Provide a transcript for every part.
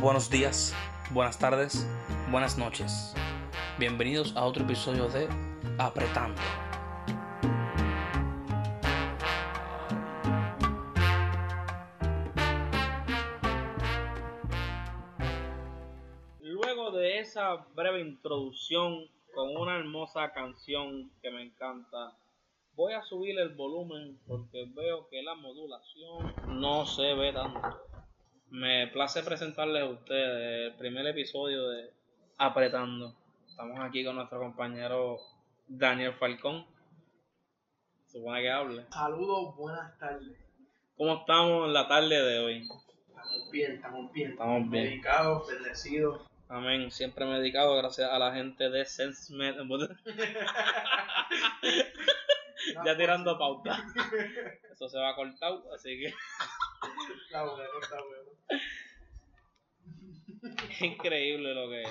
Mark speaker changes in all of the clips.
Speaker 1: Buenos días, buenas tardes, buenas noches. Bienvenidos a otro episodio de Apretando. Luego de esa breve introducción con una hermosa canción que me encanta, voy a subir el volumen porque veo que la modulación no se ve tanto. Me place presentarles a ustedes el primer episodio de Apretando. Estamos aquí con nuestro compañero Daniel Falcón. Supone que hable.
Speaker 2: Saludos, buenas tardes.
Speaker 1: ¿Cómo estamos en la tarde de hoy?
Speaker 2: Estamos bien, estamos bien.
Speaker 1: Estamos bien.
Speaker 2: Dedicados, bendecidos.
Speaker 1: Amén. Siempre me he dedicado gracias a la gente de SenseMed. ya tirando pauta. Eso se va a cortar, así que
Speaker 2: Está bueno, está bueno.
Speaker 1: Es increíble lo que,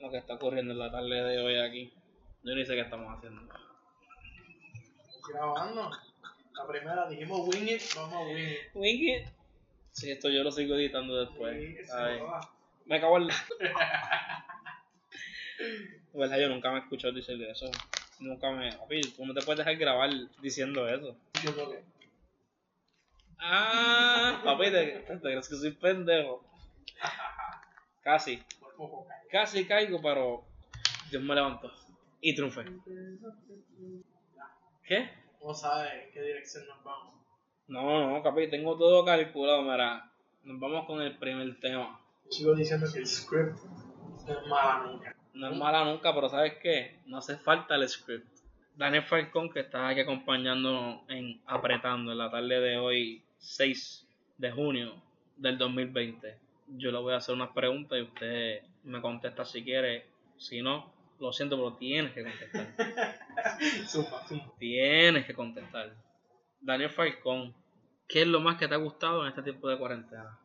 Speaker 1: lo que está ocurriendo en la tarde de hoy aquí. Yo ni sé qué estamos haciendo.
Speaker 2: Grabando. La primera dijimos wing it, vamos a wing it.
Speaker 1: Wing Sí, esto yo lo sigo editando después.
Speaker 2: Sí,
Speaker 1: Ay, me cago en la... ¿Verdad? Yo nunca me he escuchado decir eso. Nunca me... Papi, tú no te puedes dejar grabar diciendo eso.
Speaker 2: Yo creo que.
Speaker 1: Ah, papi, ¿te, te crees que soy pendejo? Casi.
Speaker 2: Por poco cae.
Speaker 1: Casi caigo, pero Dios me levantó. Y triunfé. ¿Qué?
Speaker 2: ¿Cómo sabes en qué dirección nos vamos?
Speaker 1: No, no, papi, tengo todo calculado, mira. Nos vamos con el primer tema.
Speaker 2: Sigo diciendo que el script no es mala nunca.
Speaker 1: No es mala nunca, pero ¿sabes qué? No hace falta el script. Daniel Falcón, que está aquí acompañándonos en Apretando en la tarde de hoy, 6 de junio del 2020. Yo le voy a hacer unas preguntas y usted me contesta si quiere. Si no, lo siento, pero tienes que contestar. Tienes que contestar. Daniel Falcón, ¿qué es lo más que te ha gustado en este tiempo de cuarentena?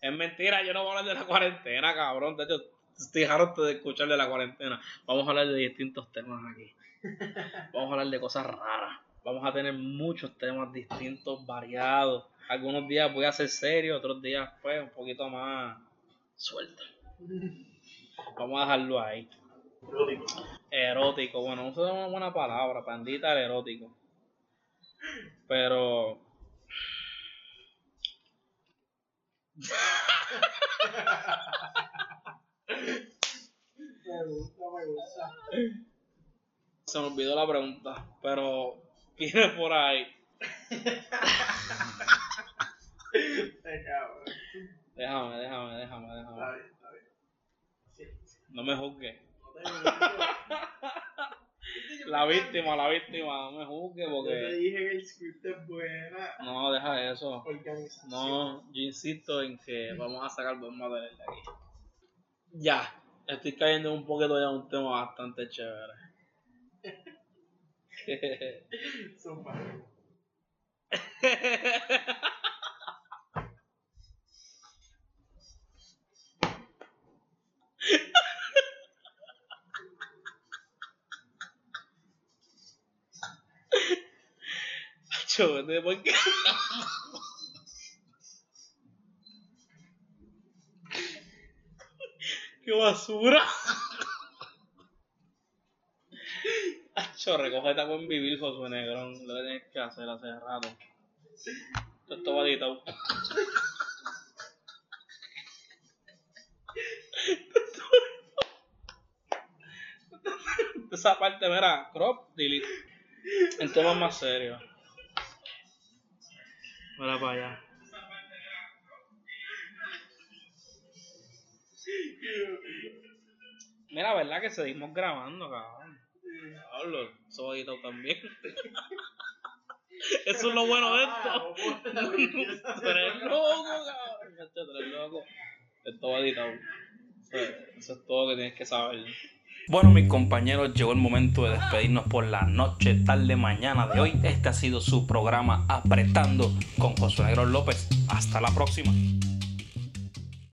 Speaker 1: Es mentira, yo no voy a hablar de la cuarentena, cabrón. De hecho, estoy harto de escuchar de la cuarentena. Vamos a hablar de distintos temas aquí. Vamos a hablar de cosas raras. Vamos a tener muchos temas distintos, variados. Algunos días voy a ser serio, otros días pues un poquito más suelto. Vamos a dejarlo ahí.
Speaker 2: Erótico.
Speaker 1: Erótico, bueno, eso es una buena palabra, pandita el erótico. Pero.
Speaker 2: Me gusta, me gusta.
Speaker 1: Se me olvidó la pregunta, pero viene por ahí.
Speaker 2: Cabrón.
Speaker 1: Déjame, déjame, déjame,
Speaker 2: Está
Speaker 1: déjame.
Speaker 2: bien, está bien. Sí, sí.
Speaker 1: No me juzgues. La víctima, la víctima, no me juzgue
Speaker 2: Yo te
Speaker 1: porque.
Speaker 2: dije que el script es buena
Speaker 1: No, deja eso.
Speaker 2: organización.
Speaker 1: No, yo insisto en que vamos a sacar buen material de aquí. Ya, estoy cayendo un poquito ya en un tema bastante chévere.
Speaker 2: Zumba.
Speaker 1: Yo, ¿de por qué? ¡Qué basura! Acho, recógete a buen vivir, Josué Negrón. Lo que tienes que hacer hace rato. Esto es todo editado. Esa parte, mira, crop, delete. En temas más serios. Mira para allá. Mira, ¿verdad que seguimos grabando, cabrón? Pablo, eso va editado también. Eso es lo bueno de esto. Tú eres loco, cabrón. Macho, tú eres loco. Esto va editado. Eso, eso es todo que tienes que saber. Bueno, mis compañeros, llegó el momento de despedirnos por la noche, tarde, mañana de hoy. Este ha sido su programa Apretando con Josué Negro López. Hasta la próxima.